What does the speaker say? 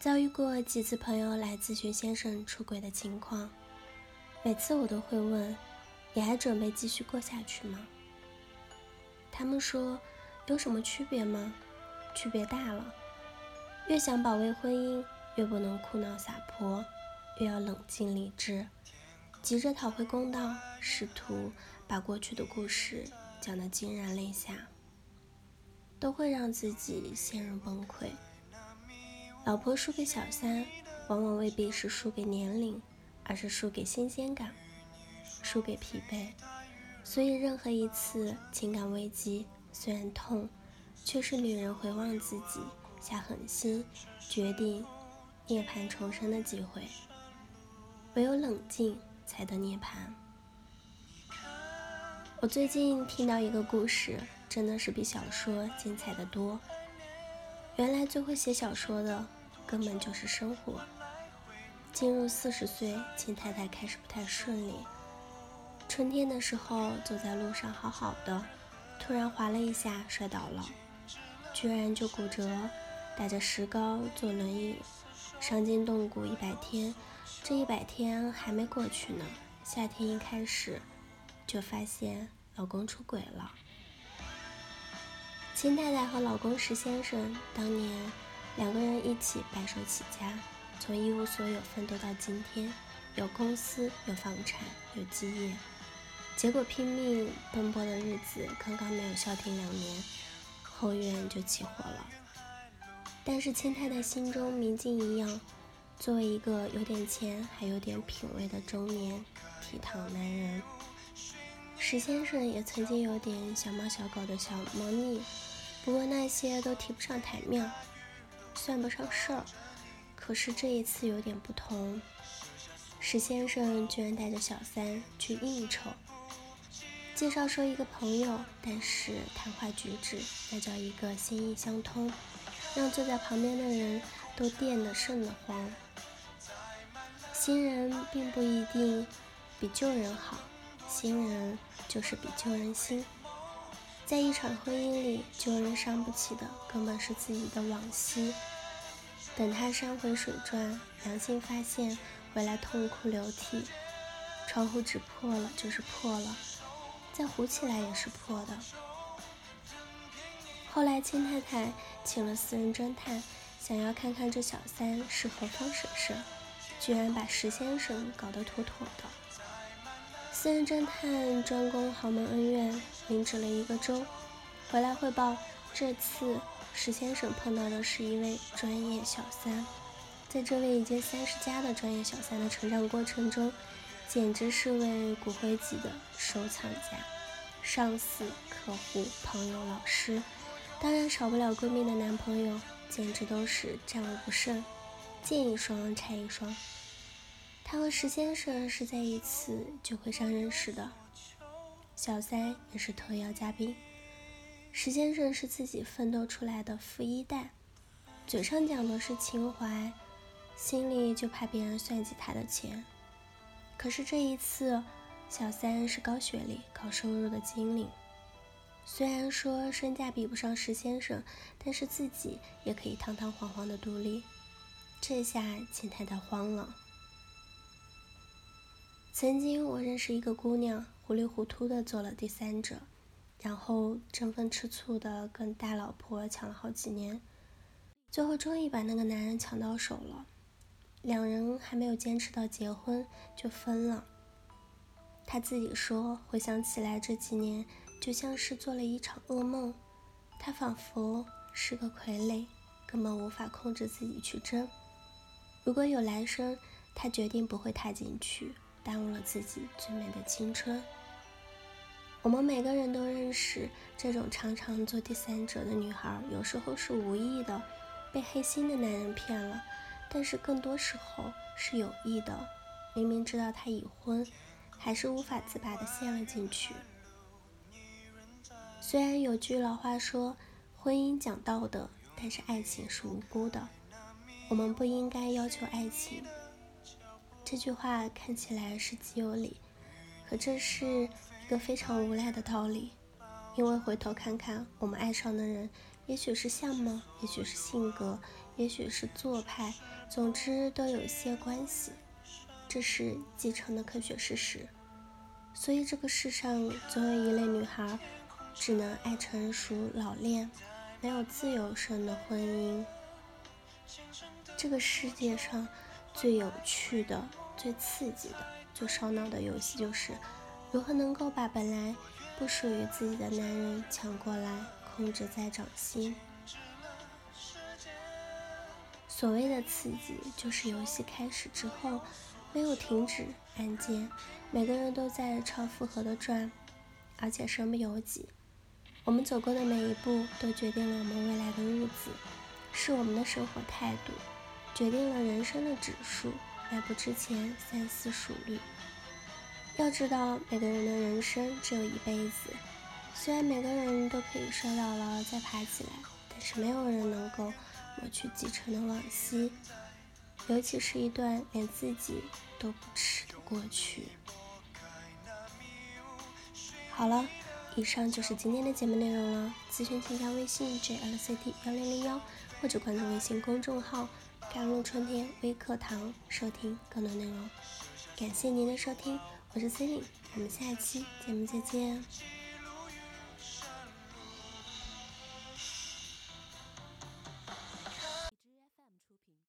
遭遇过几次朋友来咨询先生出轨的情况，每次我都会问：“你还准备继续过下去吗？”他们说：“有什么区别吗？区别大了。越想保卫婚姻，越不能哭闹撒泼，越要冷静理智，急着讨回公道，试图把过去的故事讲得惊人泪下，都会让自己陷入崩溃。”老婆输给小三，往往未必是输给年龄，而是输给新鲜感，输给疲惫。所以，任何一次情感危机，虽然痛，却是女人回望自己、下狠心、决定涅槃重生的机会。唯有冷静，才得涅槃。我最近听到一个故事，真的是比小说精彩的多。原来最会写小说的。根本就是生活。进入四十岁，秦太太开始不太顺利。春天的时候，走在路上好好的，突然滑了一下，摔倒了，居然就骨折，打着石膏坐轮椅，伤筋动骨一百天。这一百天还没过去呢，夏天一开始就发现老公出轨了。秦太太和老公石先生当年。两个人一起白手起家，从一无所有奋斗到今天，有公司，有房产，有基业。结果拼命奔波的日子刚刚没有消停两年，后院就起火了。但是秦太太心中明镜一样，作为一个有点钱还有点品味的中年倜傥男人，石先生也曾经有点小猫小狗的小猫腻，不过那些都提不上台面。算不上事儿，可是这一次有点不同。石先生居然带着小三去应酬，介绍说一个朋友，但是谈话举止那叫一个心意相通，让坐在旁边的人都电得瘆得慌。新人并不一定比旧人好，新人就是比旧人新。在一场婚姻里，旧人伤不起的根本是自己的往昔。等他山回水转，良心发现，回来痛哭流涕。窗户纸破了就是破了，再糊起来也是破的。后来秦太太请了私人侦探，想要看看这小三是何方神圣，居然把石先生搞得妥妥的。私人侦探专攻豪门恩怨，领职了一个周，回来汇报。这次石先生碰到的是一位专业小三，在这位已经三十加的专业小三的成长过程中，简直是位骨灰级的收藏家。上司、客户、朋友、老师，当然少不了闺蜜的男朋友，简直都是战无不胜，见一双拆一双。他和石先生是在一次酒会上认识的，小三也是特邀嘉宾。石先生是自己奋斗出来的富一代，嘴上讲的是情怀，心里就怕别人算计他的钱。可是这一次，小三是高学历、高收入的精灵，虽然说身价比不上石先生，但是自己也可以堂堂皇皇的独立。这下秦太太慌了。曾经我认识一个姑娘，糊里糊涂的做了第三者，然后争风吃醋的跟大老婆抢了好几年，最后终于把那个男人抢到手了。两人还没有坚持到结婚就分了。她自己说，回想起来这几年就像是做了一场噩梦，她仿佛是个傀儡，根本无法控制自己去争。如果有来生，她决定不会踏进去。耽误了自己最美的青春。我们每个人都认识这种常常做第三者的女孩，有时候是无意的，被黑心的男人骗了；但是更多时候是有意的，明明知道他已婚，还是无法自拔的陷了进去。虽然有句老话说，婚姻讲道德，但是爱情是无辜的，我们不应该要求爱情。这句话看起来是极有理，可这是一个非常无赖的道理。因为回头看看，我们爱上的人，也许是相貌，也许是性格，也许是做派，总之都有些关系。这是继承的科学事实。所以这个世上总有一类女孩，只能爱成熟老练，没有自由身的婚姻。这个世界上最有趣的、最刺激的、最烧脑的游戏，就是如何能够把本来不属于自己的男人抢过来，控制在掌心。所谓的刺激，就是游戏开始之后没有停止按键，每个人都在超负荷的转，而且身不由己。我们走过的每一步，都决定了我们未来的日子，是我们的生活态度，决定了人生的指数。来不之前，三思熟虑。要知道，每个人的人生只有一辈子，虽然每个人都可以摔倒了再爬起来，但是没有人能够。抹去继承的往昔，尤其是一段连自己都不齿的过去。好了，以上就是今天的节目内容了。咨询请加微信 jlct 幺零零幺，或者关注微信公众号“加入春天微课堂”，收听更多内容。感谢您的收听，我是 c e l i n e 我们下期节目再见。